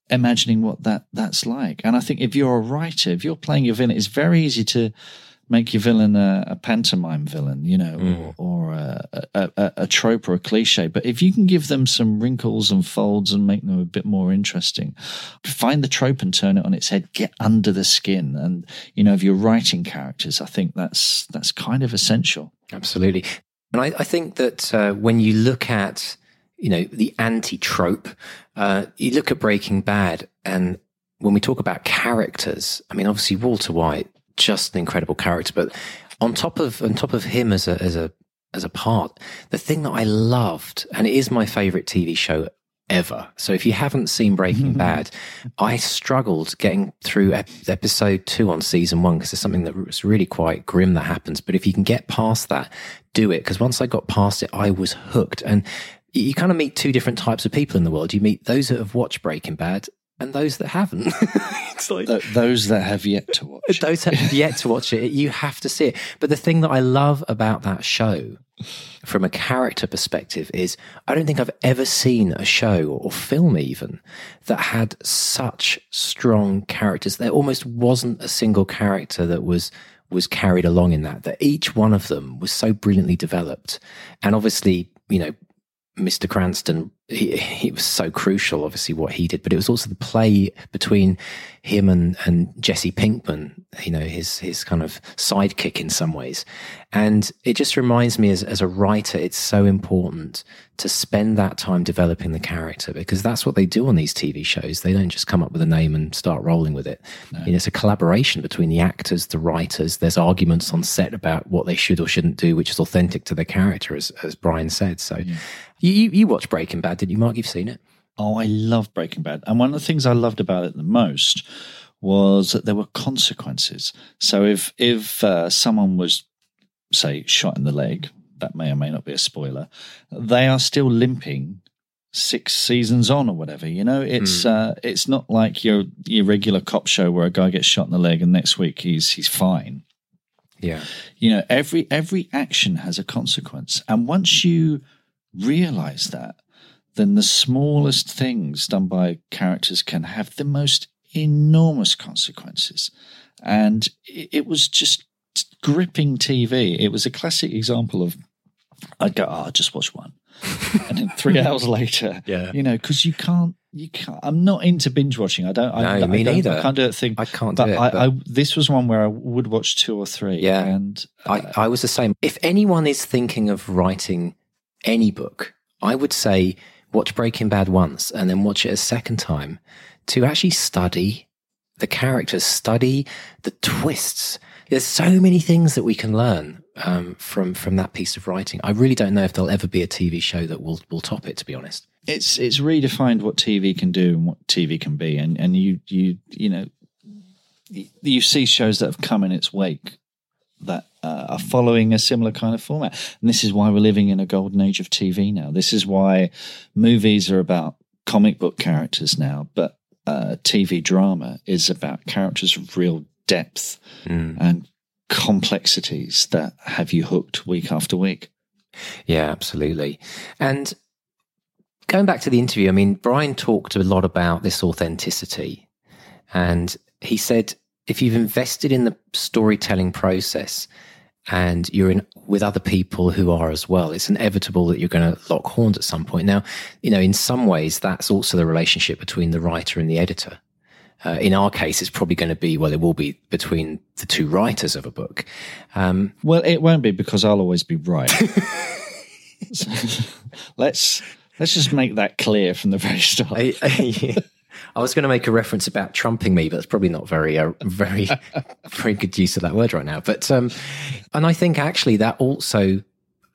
imagining what that, that's like. And I think if you're a writer, if you're playing your villain, it's very easy to, make your villain a, a pantomime villain, you know, mm. or, or a, a, a, trope or a cliche. But if you can give them some wrinkles and folds and make them a bit more interesting, find the trope and turn it on its head. Get under the skin, and you know, if you're writing characters, I think that's that's kind of essential. Absolutely, and I, I think that uh, when you look at you know the anti trope, uh, you look at Breaking Bad and when we talk about characters, I mean, obviously Walter White just an incredible character. But on top of on top of him as a as a as a part, the thing that I loved, and it is my favorite TV show ever. So if you haven't seen Breaking Bad, I struggled getting through episode two on season one because there's something that was really quite grim that happens. But if you can get past that, do it. Because once I got past it, I was hooked. And you kind of meet two different types of people in the world. You meet those that have watched Breaking Bad and those that haven't. it's like Th- those that have yet to watch. those that have yet to watch it, you have to see it. But the thing that I love about that show, from a character perspective, is I don't think I've ever seen a show or film even that had such strong characters. There almost wasn't a single character that was was carried along in that. That each one of them was so brilliantly developed, and obviously, you know, Mr. Cranston, he, he was so crucial, obviously, what he did, but it was also the play between him and, and Jesse Pinkman, you know, his, his kind of sidekick in some ways. And it just reminds me as, as a writer, it's so important to spend that time developing the character because that's what they do on these TV shows. They don't just come up with a name and start rolling with it. No. You know, it's a collaboration between the actors, the writers. There's arguments on set about what they should or shouldn't do, which is authentic to the character, as, as Bryan said. So yeah. you, you watched Breaking Bad, did you, Mark? You've seen it? Oh, I love Breaking Bad. And one of the things I loved about it the most was that there were consequences. So if if uh, someone was, say, shot in the leg, that may or may not be a spoiler, they are still limping six seasons on or whatever. You know, it's mm. uh, it's not like your your regular cop show where a guy gets shot in the leg and next week he's he's fine. Yeah, you know, every every action has a consequence, and once you realize that, then the smallest things done by characters can have the most enormous consequences. And it, was just gripping TV. It was a classic example of I'd go, oh, I'll just watch one. and then three hours later, yeah, you know, because you can't, you can't. I'm not into binge watching. I don't. No, I, me I neither. I can't do it. Thing. I can't do but it. I, but... I, this was one where I would watch two or three. Yeah, and uh, I, I was the same. If anyone is thinking of writing any book, I would say watch Breaking Bad once and then watch it a second time to actually study the characters, study the twists. There's so many things that we can learn um, from from that piece of writing. I really don't know if there'll ever be a TV show that will will top it. To be honest, it's it's redefined what TV can do and what TV can be, and and you you you know you see shows that have come in its wake that uh, are following a similar kind of format. And this is why we're living in a golden age of TV now. This is why movies are about comic book characters now, but uh, TV drama is about characters of real depth mm. and complexities that have you hooked week after week. Yeah, absolutely. And going back to the interview, I mean, Bryan talked a lot about this authenticity. And he said if you've invested in the storytelling process and you're in with other people who are as well, it's inevitable that you're going to lock horns at some point. Now, you know, in some ways, that's also the relationship between the writer and the editor. Uh, in our case, it's probably going to be, well, it will be between the two writers of a book. Um, well, it won't be because I'll always be right. so, let's let's just make that clear from the very start. I, I, yeah. I was going to make a reference about trumping me, but it's probably not very, uh, very, very good use of that word right now. But, um, and I think actually that also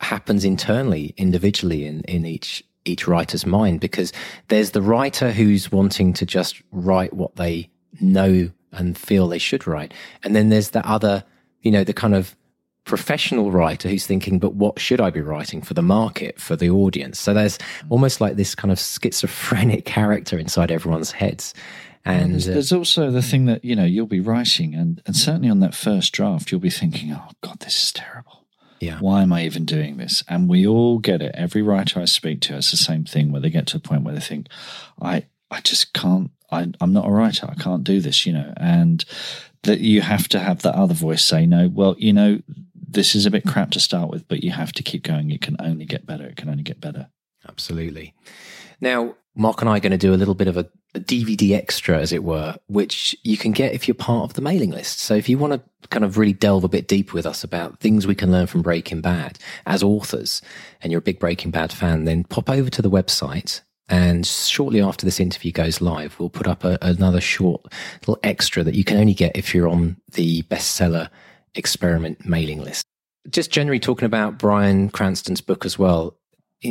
happens internally, individually in, in each, each writer's mind, because there's the writer who's wanting to just write what they know and feel they should write. And then there's the other, you know, the kind of professional writer who's thinking, but what should I be writing for the market, for the audience? So there's almost like this kind of schizophrenic character inside everyone's heads. And there's, uh, there's, also the thing that, you know, you'll be writing and, and certainly on that first draft, you'll be thinking, oh God, this is terrible. Yeah. Why am I even doing this? And we all get it. Every writer I speak to has the same thing where they get to a point where they think, I, I just can't, I, I'm not a writer. I can't do this, you know, and that you have to have that other voice say, no, well, you know, this is a bit crap to start with, but you have to keep going. It can only get better. It can only get better. Absolutely. Now, Mark and I are going to do a little bit of a, a, DVD extra, as it were, which you can get if you're part of the mailing list. So if you want to kind of really delve a bit deeper with us about things we can learn from Breaking Bad as authors, and you're a big Breaking Bad fan, then pop over to the website. And shortly after this interview goes live, we'll put up a, another short little extra that you can only get if you're on the bestseller experiment mailing list. Just generally talking about Bryan Cranston's book as well,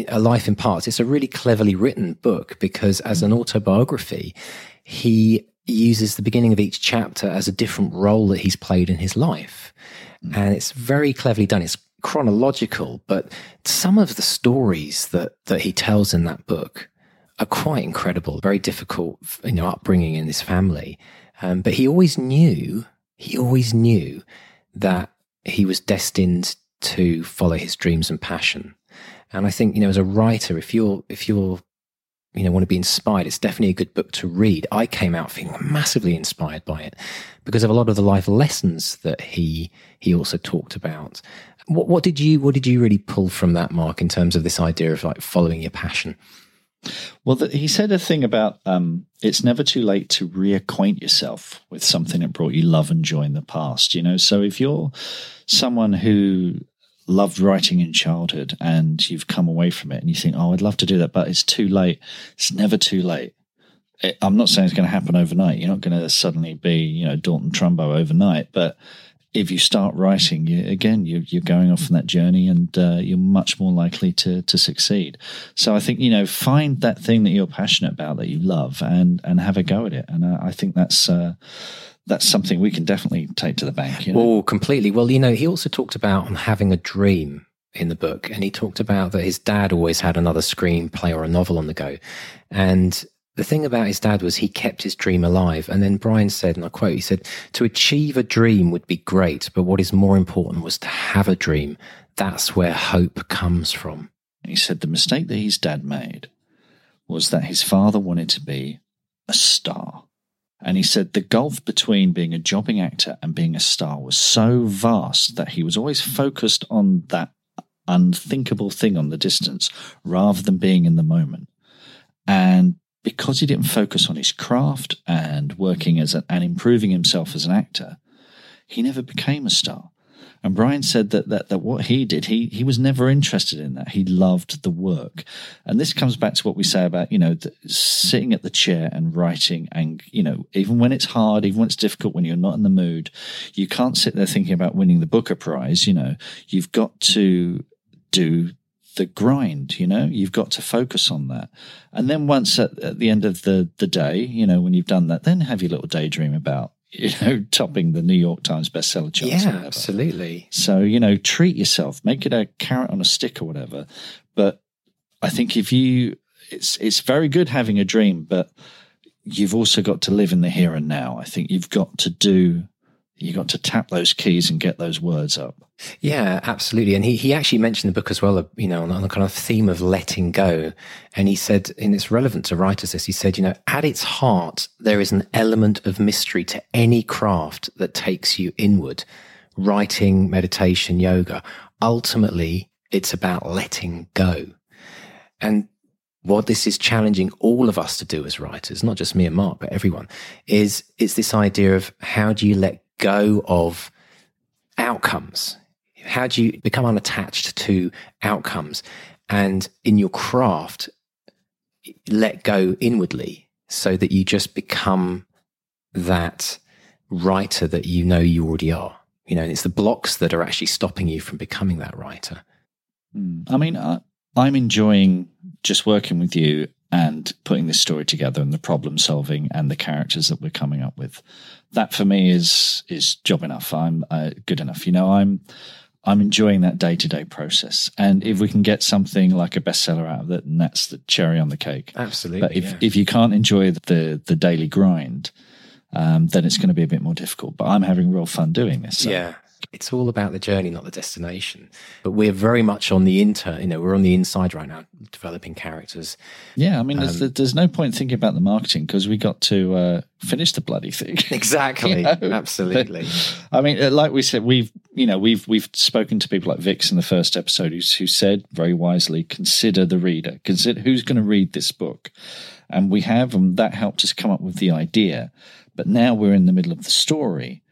A Life in Parts, it's a really cleverly written book because as an autobiography, he uses the beginning of each chapter as a different role that he's played in his life. Mm. And it's very cleverly done. It's chronological, but some of the stories that, that he tells in that book are quite incredible, very difficult, you know, upbringing in this family. Um, but he always knew, he always knew that he was destined to follow his dreams and passion. And I think, you know, as a writer, if you're, if you're, you know, want to be inspired, it's definitely a good book to read. I came out feeling massively inspired by it because of a lot of the life lessons that he, he also talked about. What, what did you, what did you really pull from that, Mark, in terms of this idea of like following your passion? Well, the, he said a thing about um, it's never too late to reacquaint yourself with something that brought you love and joy in the past. You know, so if you're someone who loved writing in childhood and you've come away from it and you think, oh, I'd love to do that, but it's too late. It's never too late. It, I'm not saying it's going to happen overnight. You're not going to suddenly be, you know, Dalton Trumbo overnight, but if you start writing, you, again, you, you're going off on that journey and uh, you're much more likely to, to succeed. So I think, you know, find that thing that you're passionate about that you love and, and have a go at it. And uh, I think that's, uh, that's something we can definitely take to the bank. You know? Completely. Well, you know, he also talked about having a dream in the book, and he talked about that his dad always had another screenplay or a novel on the go, and the thing about his dad was he kept his dream alive. And then Bryan said, and I quote, he said, to achieve a dream would be great, but what is more important was to have a dream. That's where hope comes from. He said the mistake that his dad made was that his father wanted to be a star. And he said the gulf between being a jobbing actor and being a star was so vast that he was always focused on that unthinkable thing on the distance rather than being in the moment. And because he didn't focus on his craft and working as a, and improving himself as an actor, he never became a star. And Bryan said that, that that what he did, he he was never interested in that. He loved the work, and this comes back to what we say about you know the, sitting at the chair and writing, and you know even when it's hard, even when it's difficult, when you're not in the mood, you can't sit there thinking about winning the Booker Prize. You know you've got to do the grind you know? You've got to focus on that. And then once at, at, the end of the the day you know when you've done that then have your little daydream about you know topping the new york times bestseller charts yeah absolutely. So you know treat yourself. Make it a carrot on a stick or whatever. But i think if you it's it's very good having a dream but you've also got to live in the here and now. I think you've got to do you got to tap those keys and get those words up. Yeah, absolutely. And he, he actually mentioned the book as well, uh, you know, on, on the kind of theme of letting go. And he said, and it's relevant to writers this, he said, you know, at its heart, there is an element of mystery to any craft that takes you inward. Writing, meditation, yoga. Ultimately, it's about letting go. And what this is challenging all of us to do as writers, not just me and Mark, but everyone, is it's this idea of how do you let go of outcomes? How do you become unattached to outcomes? And in your craft, let go inwardly so that you just become that writer that you know you already are. You know, it's the blocks that are actually stopping you from becoming that writer. Hmm. I mean, I, I'm enjoying just working with you and putting this story together and the problem solving and the characters that we're coming up with. That for me is is job enough. I'm uh, good enough. You know, I'm I'm enjoying that day to day process. And if we can get something like a bestseller out of it, and that's the cherry on the cake. Absolutely. But if yeah. if you can't enjoy the the daily grind, um, then it's going to be a bit more difficult. But I'm having real fun doing this. So. Yeah, it's all about the journey, not the destination. But we're very much on the inter, you know, we're on the inside right now, developing characters. Yeah, I mean, um, there's, there's, no point thinking about the marketing because we got to uh, finish the bloody thing. Exactly, you know? absolutely. I mean, uh, like we said, we've you know we've we've spoken to people like Vix in the first episode who, who said very wisely, consider the reader, consider who's going to read this book, and we have, and that helped us come up with the idea. But now we're in the middle of the story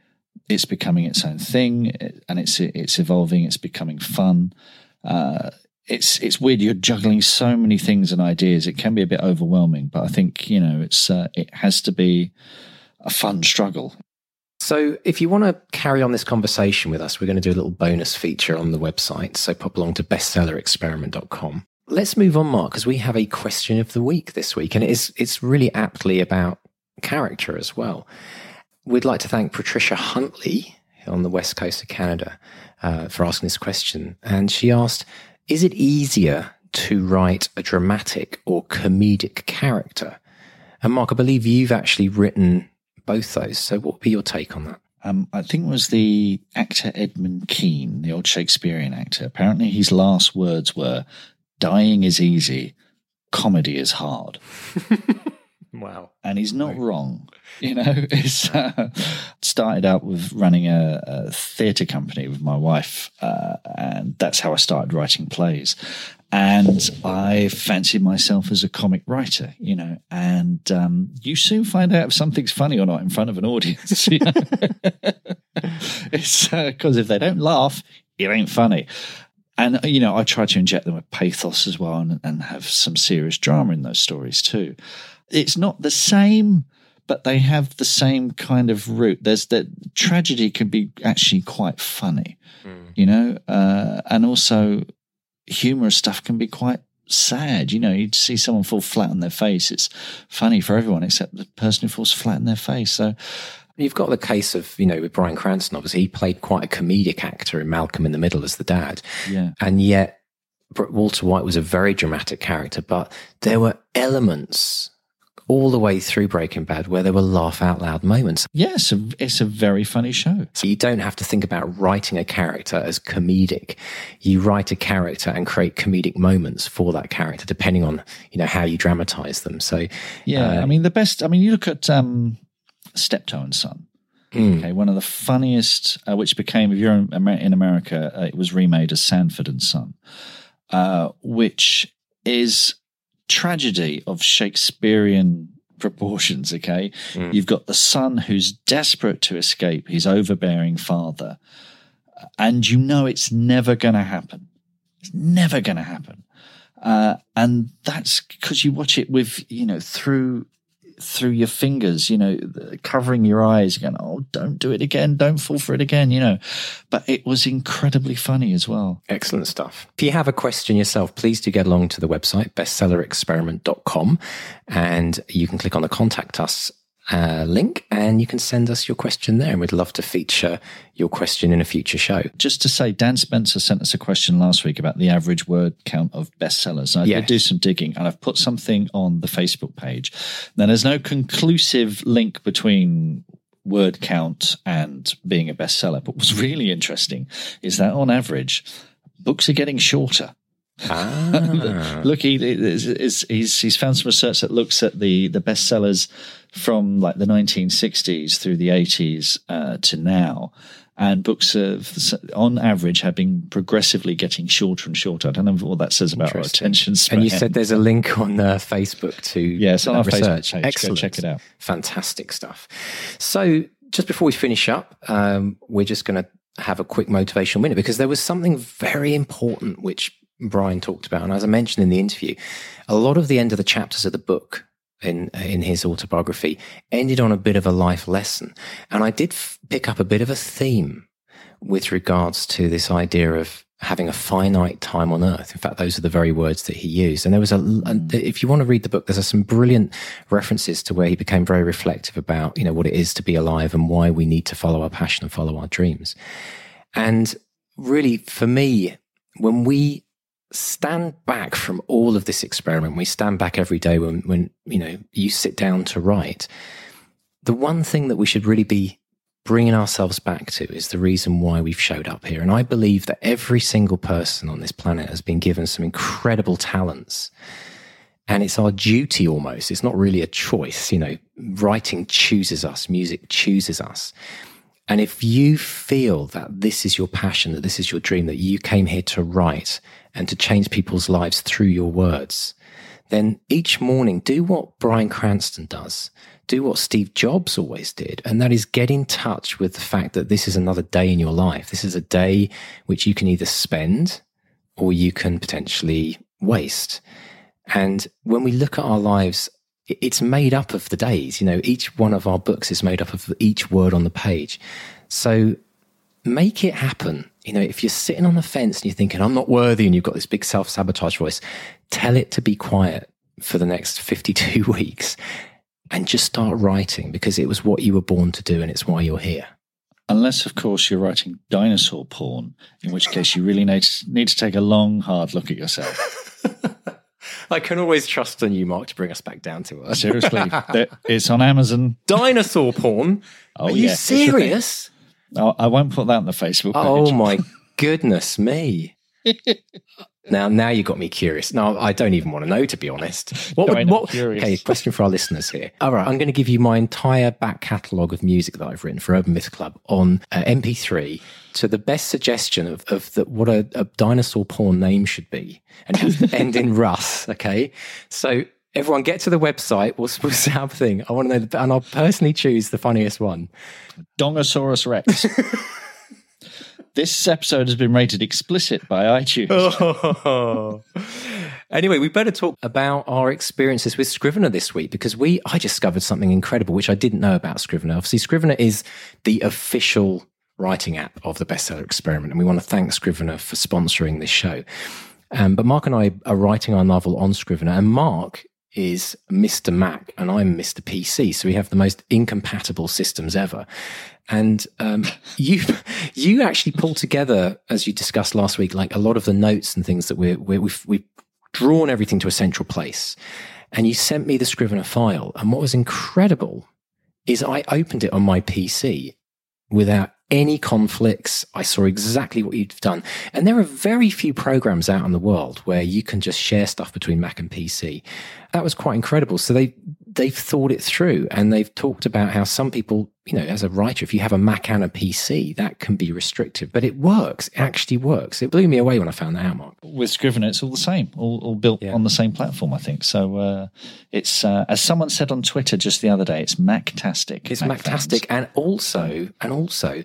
it's becoming its own thing and it's it's evolving it's becoming fun. Uh, it's it's weird you're juggling so many things and ideas. It can be a bit overwhelming but i think you know it's uh, it has to be a fun struggle. So if you want to carry on this conversation with us we're going to do a little bonus feature on the website so pop along to bestsellerexperiment.com let's move on mark because we have a question of the week this week and it is it's really aptly about character as well We'd like to thank Patricia Huntley on the west coast of Canada uh, for asking this question. And she asked, is it easier to write a dramatic or comedic character? And Mark, I believe you've actually written both those. So what would be your take on that? Um, I think it was the actor Edmund Kean, the old Shakespearean actor. Apparently, his last words were, "Dying is easy, comedy is hard." wow! And he's not wrong. You know, it's uh, started out with running a, a theatre company with my wife, uh, and that's how I started writing plays and I fancied myself as a comic writer, you know, and um, you soon find out if something's funny or not in front of an audience. You know? it's because uh, if they don't laugh, it ain't funny. And, you know, I try to inject them with pathos as well and, and have some serious drama in those stories too. It's not the same, but they have the same kind of root. There's that tragedy can be actually quite funny, mm. you know, uh, and also humorous stuff can be quite sad. You know, you see someone fall flat on their face. It's funny for everyone except the person who falls flat on their face. So you've got the case of, you know, with Bryan Cranston, obviously he played quite a comedic actor in Malcolm in the Middle as the dad. Yeah. And yet Walter White was a very dramatic character, but there were elements all the way through Breaking Bad where there were laugh out loud moments. Yes, yeah, it's a very funny show. So you don't have to think about writing a character as comedic. You write a character and create comedic moments for that character, depending on you know how you dramatize them. So yeah, uh, I mean the best. I mean you look at um, Steptoe and Son. Mm. Okay, one of the funniest, uh, which became if you're in America, uh, it was remade as Sanford and Son, uh, which is tragedy of Shakespearean proportions, okay? Mm. You've got the son who's desperate to escape his overbearing father, and you know it's never going to happen. It's never going to happen. Uh, and that's because you watch it with, you know, through through your fingers, you know, covering your eyes, going, "Oh, don't do it again! Don't fall for it again!" You know. But it was incredibly funny as well. Excellent stuff. If you have a question yourself, please do get along to the website bestsellerexperiment.com, and you can click on the contact us uh, link and you can send us your question there. And we'd love to feature your question in a future show. Just to say, Dan Spencer sent us a question last week about the average word count of bestsellers. I yes. did do some digging and I've put something on the Facebook page. Now, there's no conclusive link between word count and being a bestseller. But what's really interesting is that on average, books are getting shorter. Ah. Look, he, he's, he's found some research that looks at the, the bestsellers from like the 1960s through the 80s uh, to now. And books have, on average, have been progressively getting shorter and shorter. I don't know what that says about our attention span. And you said there's a link on uh, Facebook to yes, on our research. Facebook page. Excellent, Go check it out. Fantastic stuff. So, just before we finish up, um, we're just going to have a quick motivational minute because there was something very important which Bryan talked about, and as I mentioned in the interview, a lot of the end of the chapters of the book in in his autobiography ended on a bit of a life lesson, and I did f- pick up a bit of a theme with regards to this idea of having a finite time on earth. In fact, those are the very words that he used. And there was a, a, mm. if you want to read the book, there's some brilliant references to where he became very reflective about, you know, what it is to be alive and why we need to follow our passion and follow our dreams. And really, for me, when we stand back from all of this experiment. We stand back every day when, when, you know, you sit down to write. The one thing that we should really be bringing ourselves back to is the reason why we've showed up here. And I believe that every single person on this planet has been given some incredible talents. And it's our duty almost. It's not really a choice. You know, writing chooses us, music chooses us. And if you feel that this is your passion, that this is your dream, that you came here to write and to change people's lives through your words, then each morning do what Bryan Cranston does. Do what Steve Jobs always did. And that is get in touch with the fact that this is another day in your life. This is a day which you can either spend or you can potentially waste. And when we look at our lives, it's made up of the days. You know, each one of our books is made up of each word on the page. So make it happen. You know, if you're sitting on the fence and you're thinking, I'm not worthy, and you've got this big self sabotage voice, tell it to be quiet for the next 52 weeks and just start writing because it was what you were born to do and it's why you're here. Unless, of course, you're writing dinosaur porn, in which case you really need to, need to take a long, hard look at yourself. I can always trust on you, Mark, to bring us back down to earth. Seriously, it's on Amazon. Dinosaur porn? Oh, Are you yeah, it's a thing. serious? Oh, I won't put that on the Facebook. Oh my goodness me. now now you got me curious. No, I don't even want to know to be honest. What No, would what. Okay, question for our listeners here. All right, I'm going to give you my entire back catalogue of music that I've written for Urban Myth Club on uh, MP3 to the best suggestion of, of the, what a, a dinosaur porn name should be. And it has to end in Russ, okay? So everyone get to the website. We'll, we'll set up a thing. I want to know, the, and I'll personally choose the funniest one. Dongosaurus Rex. this episode has been rated explicit by iTunes. anyway, we better talk about our experiences with Scrivener this week because we I discovered something incredible which I didn't know about Scrivener. Obviously, Scrivener is the official writing app of the bestseller experiment, and we want to thank Scrivener for sponsoring this show. Um, but Mark and I are writing our novel on Scrivener, and Mark is Mr. Mac and I'm Mr. PC. So we have the most incompatible systems ever. And um, you you actually pulled together, as you discussed last week, like a lot of the notes and things that we're, we're, we've we've drawn everything to a central place. And you sent me the Scrivener file. And what was incredible is I opened it on my PC without any conflicts. I saw exactly what you've done. And there are very few programs out in the world where you can just share stuff between Mac and PC. That was quite incredible. So they, they've thought it through and they've talked about how some people, you know, as a writer, if you have a Mac and a PC, that can be restrictive, but it works. It actually works. It blew me away when I found that out, Mark. With Scrivener, it's all the same, all, all built Yeah. on the same platform, I think. So uh, it's, uh, as someone said on Twitter just the other day, it's Mactastic. It's Mac fans. and also, and also,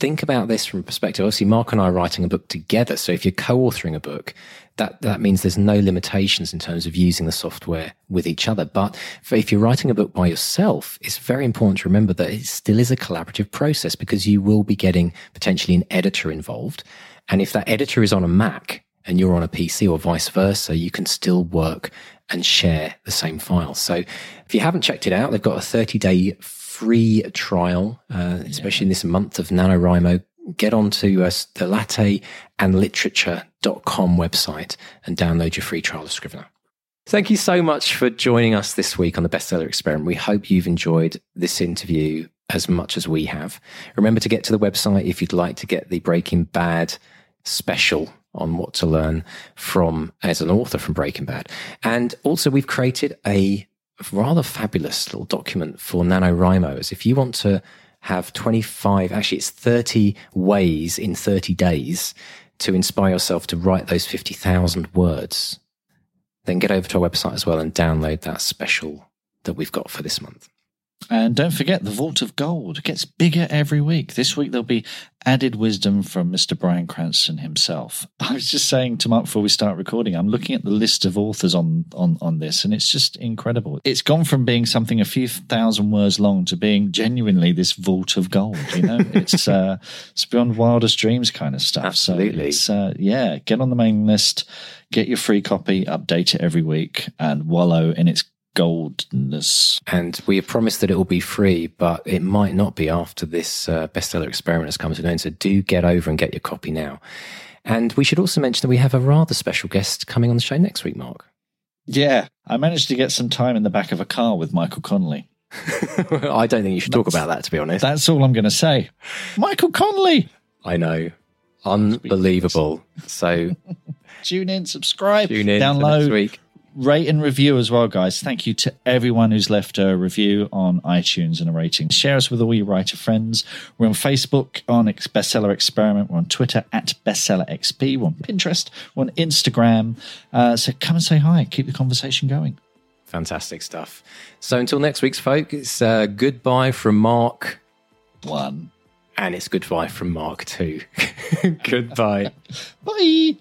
think about this from a perspective. Obviously, Mark and I are writing a book together. So if you're co-authoring a book, that that means there's no limitations in terms of using the software with each other. But for, if you're writing a book by yourself, it's very important to remember that it still is a collaborative process because you will be getting potentially an editor involved, and if that editor is on a Mac and you're on a PC or vice versa, you can still work and share the same file. So if you haven't checked it out, they've got a 30 day free trial, uh, especially in this month of NaNoWriMo. Get onto uh, the latte and literature.com website and download your free trial of Scrivener. Thank you so much for joining us this week on the Bestseller Experiment. We hope you've enjoyed this interview as much as we have. Remember to get to the website if you'd like to get the Breaking Bad special on what to learn from as an author from Breaking Bad. And also we've created a rather fabulous little document for NaNoWriMo as if you want to have 25, actually it's 30 ways in 30 days to inspire yourself to write those 50,000 words, then get over to our website as well and download that special that we've got for this month. And don't forget, the Vault of Gold gets bigger every week. This week there'll be added wisdom from Mr. Bryan Cranston himself. I was just saying to Mark before we start recording, I'm looking at the list of authors on, on, on this, and it's just incredible. It's gone from being something a few thousand words long to being genuinely this vault of gold. You know, it's uh, it's beyond wildest dreams kind of stuff. Absolutely. So uh, yeah, get on the mailing list, get your free copy, update it every week, and wallow in its goldness. And we have promised that it will be free, but it might not be after this uh, bestseller experiment has come to an end. So do get over and get your copy now. And we should also mention that we have a rather special guest coming on the show next week, Mark. Yeah, I managed to get some time in the back of a car with Michael Connelly. I don't think you should talk about that, to be honest. That's all I'm going to say. Michael Connelly! I know. Unbelievable. So Tune in, subscribe, tune in download, next week. Rate and review as well, guys. Thank you to everyone who's left a review on iTunes and a rating. Share us with all your writer friends. We're on Facebook on Bestseller Experiment. We're on Twitter at Bestseller XP. We're on Pinterest. We're on Instagram. Uh, so come and say hi. Keep the conversation going. Fantastic stuff. So until next week's folk, it's uh, goodbye from Mark, One. and it's goodbye from Mark Two. goodbye. Bye.